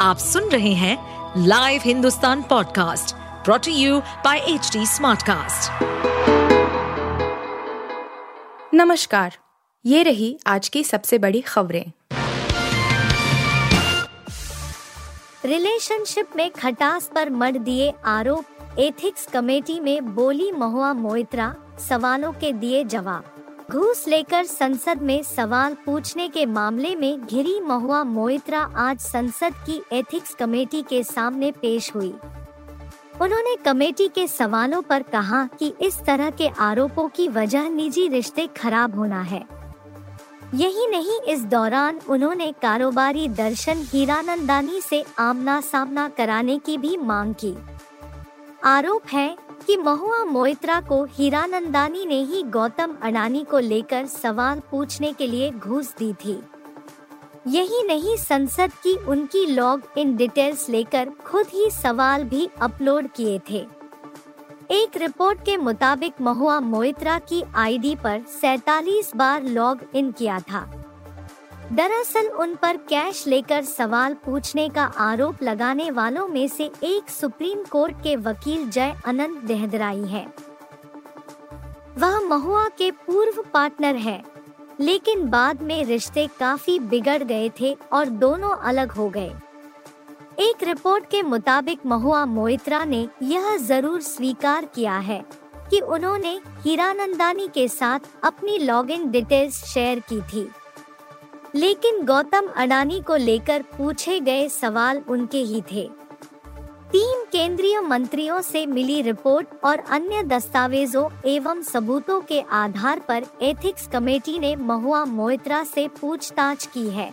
आप सुन रहे हैं live Hindustan podcast brought to you by H smartcast. नमस्कार ये रही आज की सबसे बड़ी खबरें रिलेशनशिप में खटास पर मर दिए आरोप एथिक्स कमेटी में बोली महुआ मोइत्रा सवालों के दिए जवाब घूस लेकर संसद में सवाल पूछने के मामले में घिरी महुआ मोइत्रा आज संसद की एथिक्स कमेटी के सामने पेश हुई। उन्होंने कमेटी के सवालों पर कहा कि इस तरह के आरोपों की वजह निजी रिश्ते खराब होना है। यही नहीं, इस दौरान उन्होंने कारोबारी दर्शन हीरानंदानी से आमना सामना कराने की भी मांग की। आरोप है कि महुआ मोइत्रा को हीरानंदानी ने ही गौतम अडानी को लेकर सवाल पूछने के लिए घूस दी थी। यही नहीं, संसद की उनकी लॉग इन डिटेल्स लेकर खुद ही सवाल भी अपलोड किए थे। एक रिपोर्ट के मुताबिक महुआ मोइत्रा की आईडी पर सैतालीस बार लॉग इन किया था। दरअसल उन पर कैश लेकर सवाल पूछने का आरोप लगाने वालों में से एक सुप्रीम कोर्ट के वकील जय अनंत देहदराई है। वह महुआ के पूर्व पार्टनर है, लेकिन बाद में रिश्ते काफ़ी बिगड़ गए थे और दोनों अलग हो गए। एक रिपोर्ट के मुताबिक महुआ मोइत्रा ने यह ज़रूर स्वीकार किया है कि उन्होंने हीरानंदानी के साथ अपनी लॉगिन डिटेल्स शेयर की थी। लेकिन गौतम अडानी को लेकर पूछे गए सवाल उनके ही थे। तीन केंद्रीय मंत्रियों से मिली रिपोर्ट और अन्य दस्तावेजों एवं सबूतों के आधार पर एथिक्स कमेटी ने महुआ मोइत्रा से पूछताछ की है।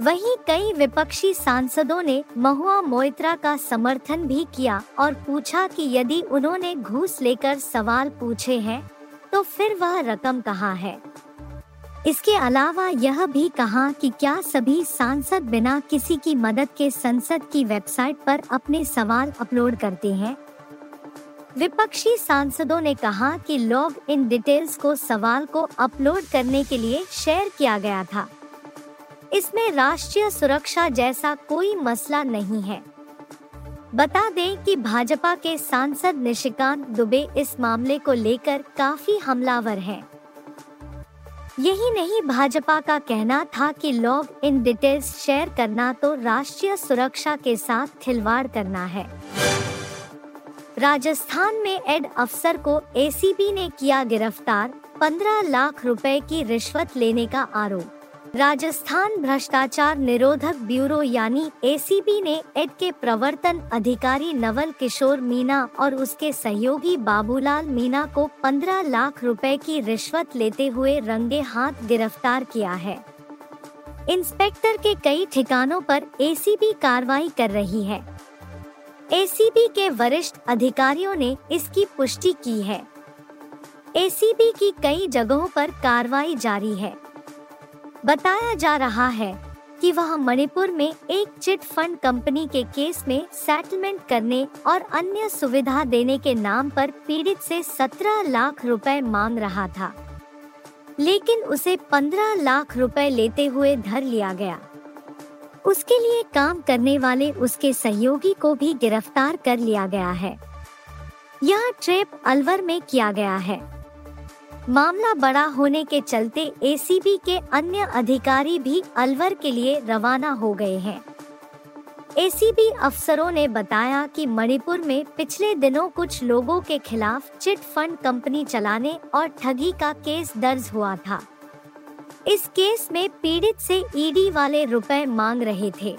वहीं कई विपक्षी सांसदों ने महुआ मोइत्रा का समर्थन भी किया और पूछा कि यदि उन्होंने घूस लेकर सवाल पूछे हैं तो फिर वह रकम कहाँ है? इसके अलावा यह भी कहा कि क्या सभी सांसद बिना किसी की मदद के संसद की वेबसाइट पर अपने सवाल अपलोड करते हैं? विपक्षी सांसदों ने कहा कि लॉग इन डिटेल्स को सवाल को अपलोड करने के लिए शेयर किया गया था। इसमें राष्ट्रीय सुरक्षा जैसा कोई मसला नहीं है। बता दें कि भाजपा के सांसद निशिकांत दुबे इस मामले को लेकर काफ़ी हमलावर हैं। यही नहीं, भाजपा का कहना था कि लॉग इन डिटेल्स शेयर करना तो राष्ट्रीय सुरक्षा के साथ खिलवाड़ करना है। राजस्थान में एड अफसर को एसीबी ने किया गिरफ़्तार 15 लाख रुपए की रिश्वत लेने का आरोप। राजस्थान भ्रष्टाचार निरोधक ब्यूरो यानी एसीबी ने एड के प्रवर्तन अधिकारी नवल किशोर मीना और उसके सहयोगी बाबूलाल मीना को 15 लाख रुपए की रिश्वत लेते हुए रंगे हाथ गिरफ़्तार किया है। इंस्पेक्टर के कई ठिकानों पर एसीबी कार्रवाई कर रही है। एसीबी के वरिष्ठ अधिकारियों ने इसकी पुष्टि की है। एसीबी की कई जगहों पर कार्रवाई जारी है। बताया जा रहा है कि वह मणिपुर में एक चिट फंड कंपनी के केस में सेटलमेंट करने और अन्य सुविधा देने के नाम पर पीड़ित से 17 लाख रुपए मांग रहा था। लेकिन उसे 15 लाख रुपए लेते हुए धर लिया गया। उसके लिए काम करने वाले उसके सहयोगी को भी गिरफ़्तार कर लिया गया है। यह ट्रेप अलवर में किया गया है। मामला बड़ा होने के चलते एसीबी के अन्य अधिकारी भी अलवर के लिए रवाना हो गए हैं। एसीबी अफसरों ने बताया कि मणिपुर में पिछले दिनों कुछ लोगों के खिलाफ चिट फंड कंपनी चलाने और ठगी का केस दर्ज हुआ था। इस केस में पीड़ित से ईडी वाले रुपए मांग रहे थे।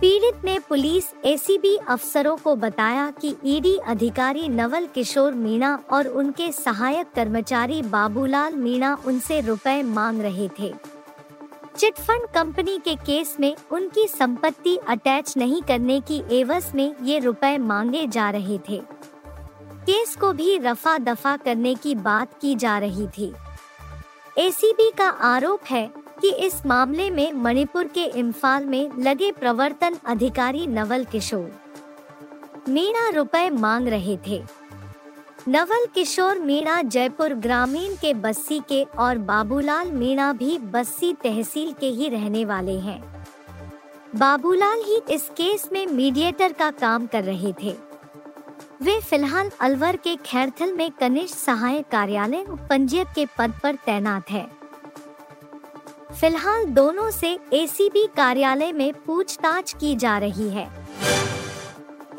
पीड़ित ने पुलिस एसीबी अफसरों को बताया कि ईडी अधिकारी नवल किशोर मीणा और उनके सहायक कर्मचारी बाबूलाल मीणा उनसे रुपए मांग रहे थे। चिटफंड कंपनी के केस में उनकी संपत्ति अटैच नहीं करने की एवज में ये रुपए मांगे जा रहे थे। केस को भी रफा दफ़ा करने की बात की जा रही थी। एसीबी का आरोप है कि इस मामले में मणिपुर के इम्फाल में लगे प्रवर्तन अधिकारी नवल किशोर। मीणा रुपए मांग रहे थे। नवल किशोर मीणा जयपुर ग्रामीण के बस्सी के और बाबूलाल मीणा भी बस्सी तहसील के ही रहने वाले हैं। बाबूलाल ही इस केस में मीडिएटर का काम कर रहे थे। वे फ़िलहाल अलवर के खैरथल में कनिष्ठ सहायक कार्यालय, पंजीयक के पद पर तैनात है। फ़िलहाल दोनों से एसीबी कार्यालय में पूछताछ की जा रही है।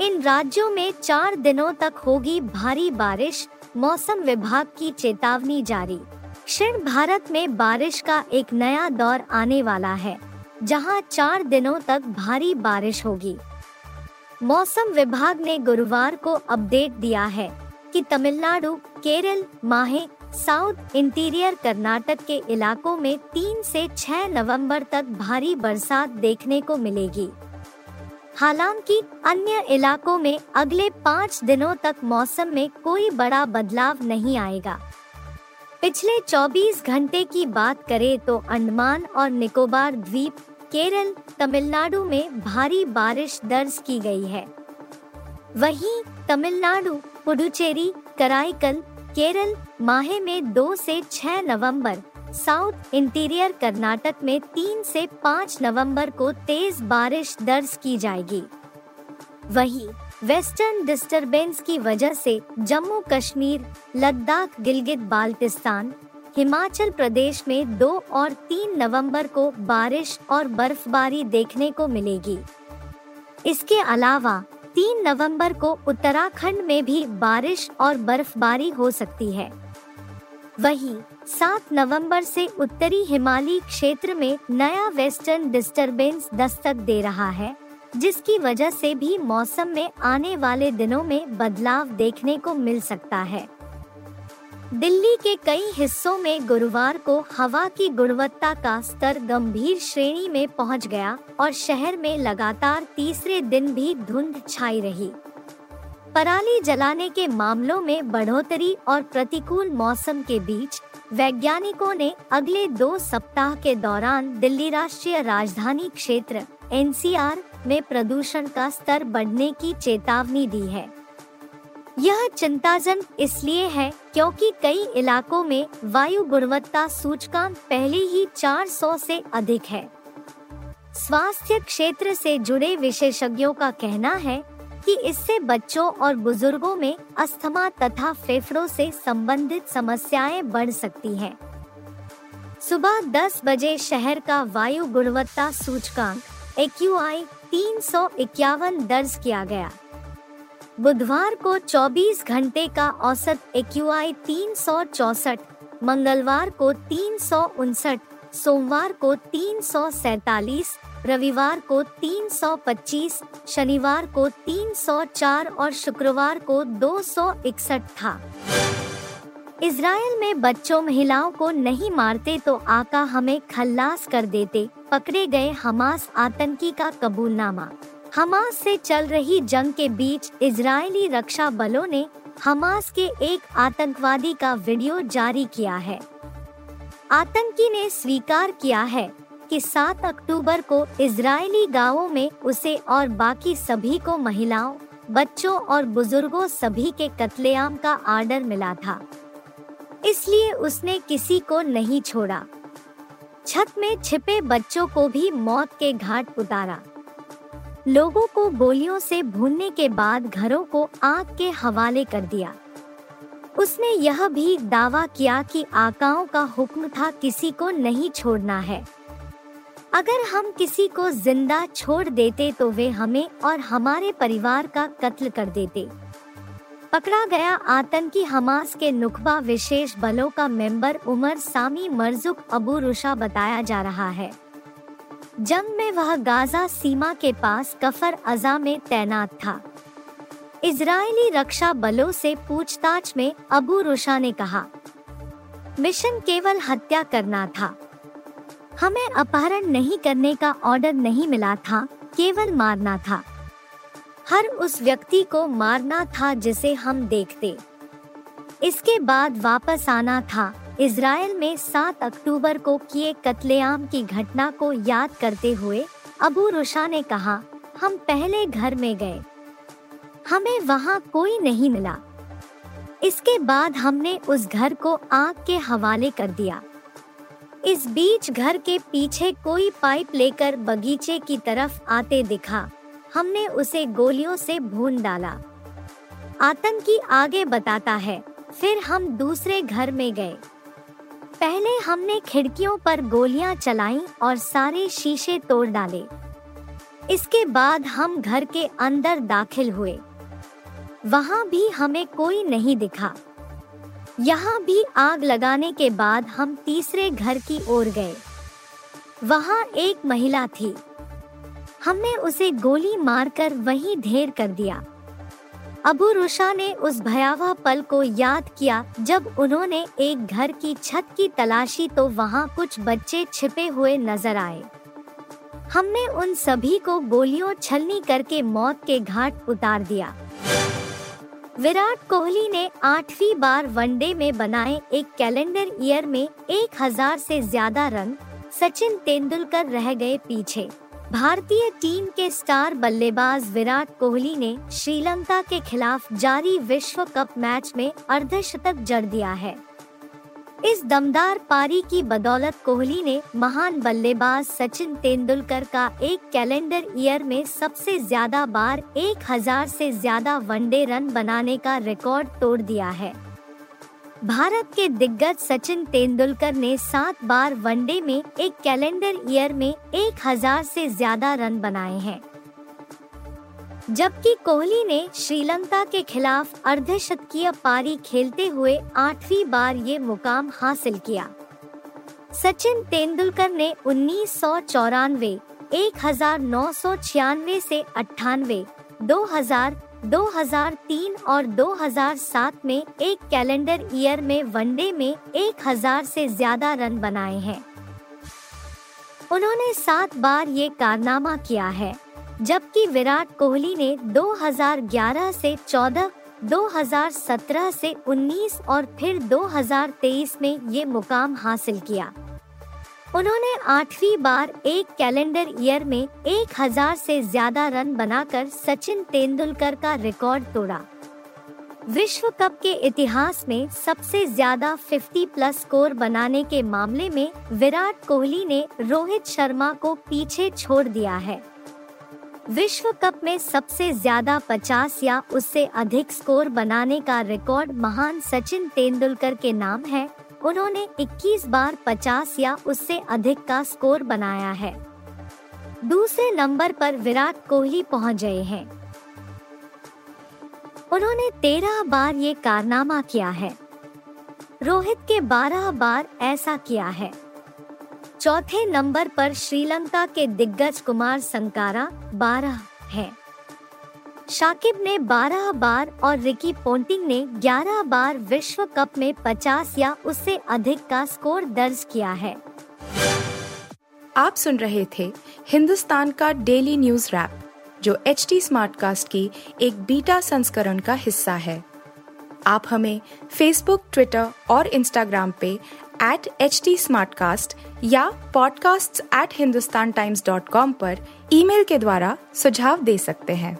इन राज्यों में चार दिनों तक होगी भारी बारिश, मौसम विभाग की चेतावनी जारी। दक्षिण भारत में बारिश का एक नया दौर आने वाला है, जहाँ चार दिनों तक भारी बारिश होगी। मौसम विभाग ने गुरुवार को अपडेट दिया है कि तमिलनाडु, केरल, माहे साउथ इंटीरियर कर्नाटक के इलाकों में तीन से छह नवंबर तक भारी बरसात देखने को मिलेगी। हालाँकि अन्य इलाकों में अगले पाँच दिनों तक मौसम में कोई बड़ा बदलाव नहीं आएगा। पिछले 24 घंटे की बात करें तो अंडमान और निकोबार द्वीप, केरल, तमिलनाडु में भारी बारिश दर्ज की गई है। वहीं तमिलनाडु, पुडुचेरी, कराईकल केरल माहे में 2 से 6 नवंबर, साउथ इंटीरियर कर्नाटक में 3 से 5 नवंबर को तेज बारिश दर्ज की जाएगी। वहीं वेस्टर्न डिस्टरबेंस की वजह से जम्मू कश्मीर लद्दाख गिलगित बाल्टिस्तान हिमाचल प्रदेश में दो और तीन नवंबर को बारिश और बर्फबारी देखने को मिलेगी। इसके अलावा तीन नवंबर को उत्तराखंड में भी बारिश और बर्फबारी हो सकती है। वहीं सात नवंबर से उत्तरी हिमालय क्षेत्र में नया वेस्टर्न डिस्टरबेंस दस्तक दे रहा है, जिसकी वजह से भी मौसम में आने वाले दिनों में बदलाव देखने को मिल सकता है। दिल्ली के कई हिस्सों में गुरुवार को हवा की गुणवत्ता का स्तर गंभीर श्रेणी में पहुँच गया और शहर में लगातार तीसरे दिन भी धुंध छाई रही। पराली जलाने के मामलों में बढ़ोतरी और प्रतिकूल मौसम के बीच वैज्ञानिकों ने अगले दो सप्ताह के दौरान दिल्ली राष्ट्रीय राजधानी क्षेत्र, एनसीआर, में प्रदूषण का स्तर बढ़ने की चेतावनी दी है। यह चिंताजनक इसलिए है क्योंकि कई इलाकों में वायु गुणवत्ता सूचकांक पहले ही 400 से अधिक है स्वास्थ्य क्षेत्र से जुड़े विशेषज्ञों का कहना है कि इससे बच्चों और बुज़ुर्गों में अस्थमा तथा फेफड़ों से संबंधित समस्याएँ बढ़ सकती हैं। सुबह 10 बजे शहर का वायु गुणवत्ता सूचकांक एक्यूआई तीन दर्ज किया गया बुधवार को 24 घंटे का औसत एक्यूआई तीन मंगलवार को तीन सौ उनसठ सोमवार को तीन रविवार को 325, शनिवार को 304 और शुक्रवार को 261 था। इसराइल में बच्चों महिलाओं को नहीं मारते तो आका हमें खल्लास कर देते पकड़े गए हमास आतंकी का कबूलनामा। हमास से चल रही जंग के बीच इजरायली रक्षा बलों ने हमास के एक आतंकवादी का वीडियो जारी किया है। आतंकी ने स्वीकार किया है कि 7 अक्टूबर को इजरायली गाँवों में उसे और बाकी सभी को महिलाओं, बच्चों और बुज़ुर्गों सभी के कत्लेआम का आर्डर मिला था। इसलिए उसने किसी को नहीं छोड़ा। छत में छिपे बच्चों को भी मौत के घाट उतारा। लोगों को गोलियों से भूनने के बाद घरों को आग के हवाले कर दिया। उसने यह भी दावा किया कि आकाओं का हुक्म था किसी को नहीं छोड़ना है। अगर हम किसी को ज़िंदा छोड़ देते तो वे हमें और हमारे परिवार का कत्ल कर देते। पकड़ा गया आतंकी हमास के नुकबा विशेष बलों का member Umar Sami Marzouk Abu Rusha बताया जा रहा है। जंग में वह गाजा सीमा के पास कफर अजा में तैनात था। इजरायली रक्षा बलों से पूछताछ में अबू रुशा ने कहा, मिशन केवल हत्या करना था। हमें अपहरण नहीं करने का ऑर्डर नहीं मिला था, केवल मारना था। हर उस व्यक्ति को मारना था जिसे हम देखते। इसके बाद वापस आना था। इसराइल में 7 अक्टूबर को किए कत्लेआम की घटना को याद करते हुए अबू रुशा ने कहा, हम पहले घर में गए। हमें वहाँ कोई नहीं मिला। इसके बाद हमने उस घर को आग के हवाले कर दिया। इस बीच घर के पीछे कोई पाइप लेकर बगीचे की तरफ़ आते दिखा। हमने उसे गोलियों से भून डाला। आतंकी आगे बताता है, फिर हम दूसरे घर में गए। पहले हमने खिड़कियों पर गोलियाँ चलाई और सारे शीशे तोड़ डाले। इसके बाद हम घर के अंदर दाखिल हुए। वहाँ भी हमें कोई नहीं दिखा। यहाँ भी आग लगाने के बाद हम तीसरे घर की ओर गए। वहाँ एक महिला थी। हमने उसे गोली मारकर वहीं ढेर कर दिया। अबू रुशा ने उस भयावह पल को याद किया, जब उन्होंने एक घर की छत की तलाशी तो वहाँ कुछ बच्चे छिपे हुए नज़र आए। हमने उन सभी को गोलियों छलनी करके मौत के घाट उतार दिया। विराट कोहली ने आठवीं बार वनडे में बनाए एक कैलेंडर ईयर में एक हज़ार से ज़्यादा रन सचिन तेंदुलकर रह गए पीछे। भारतीय टीम के स्टार बल्लेबाज विराट कोहली ने श्रीलंका के खिलाफ जारी विश्व कप मैच में अर्धशतक जड़ दिया है। इस दमदार पारी की बदौलत कोहली ने महान बल्लेबाज सचिन तेंदुलकर का एक कैलेंडर ईयर में सबसे ज़्यादा बार 1000 से ज़्यादा वनडे रन बनाने का रिकॉर्ड तोड़ दिया है। भारत के दिग्गज सचिन तेंदुलकर ने सात बार वनडे में एक कैलेंडर ईयर में 1000 से ज़्यादा रन बनाए हैं। जबकि कोहली ने श्रीलंका के खिलाफ अर्धशतकीय पारी खेलते हुए आठवीं बार ये मुकाम हासिल किया। सचिन तेंदुलकर ने उन्नीस सौ चौरानवे, एक हज़ार नौ सौ छियानवे से अट्ठानवे, दो हज़ार 2003 और 2007 में एक कैलेंडर ईयर में वनडे में 1000 से ज़्यादा रन बनाए हैं। उन्होंने सात बार ये कारनामा किया है जबकि विराट कोहली ने 2011 से 14, 2017 से 19 और फिर 2023 में ये मुकाम हासिल किया। उन्होंने आठवीं बार एक कैलेंडर ईयर में 1000 से ज़्यादा रन बनाकर सचिन तेंदुलकर का रिकॉर्ड तोड़ा। विश्व कप के इतिहास में सबसे ज़्यादा 50 प्लस स्कोर बनाने के मामले में विराट कोहली ने रोहित शर्मा को पीछे छोड़ दिया है। विश्व कप में सबसे ज़्यादा 50 या उससे अधिक स्कोर बनाने का रिकॉर्ड महान सचिन तेंदुलकर के नाम है। उन्होंने 21 बार 50 या उससे अधिक का स्कोर बनाया है। दूसरे नंबर पर विराट कोहली पहुँच गए हैं। उन्होंने 13 बार ये कारनामा किया है। रोहित के 12 बार ऐसा किया है। चौथे नंबर पर श्रीलंका के दिग्गज कुमार संकारा 12 है। शाकिब ने 12 बार और रिकी पोंटिंग ने 11 बार विश्व कप में 50 या उससे अधिक का स्कोर दर्ज किया है। आप सुन रहे थे हिंदुस्तान का डेली न्यूज़ रैप, जो एच टी स्मार्ट कास्ट की एक बीटा संस्करण का हिस्सा है। आप हमें फेसबुक ट्विटर और इंस्टाग्राम पे एट एच टी या podcasts@hindustantimes.com पर ईमेल के द्वारा सुझाव दे सकते हैं।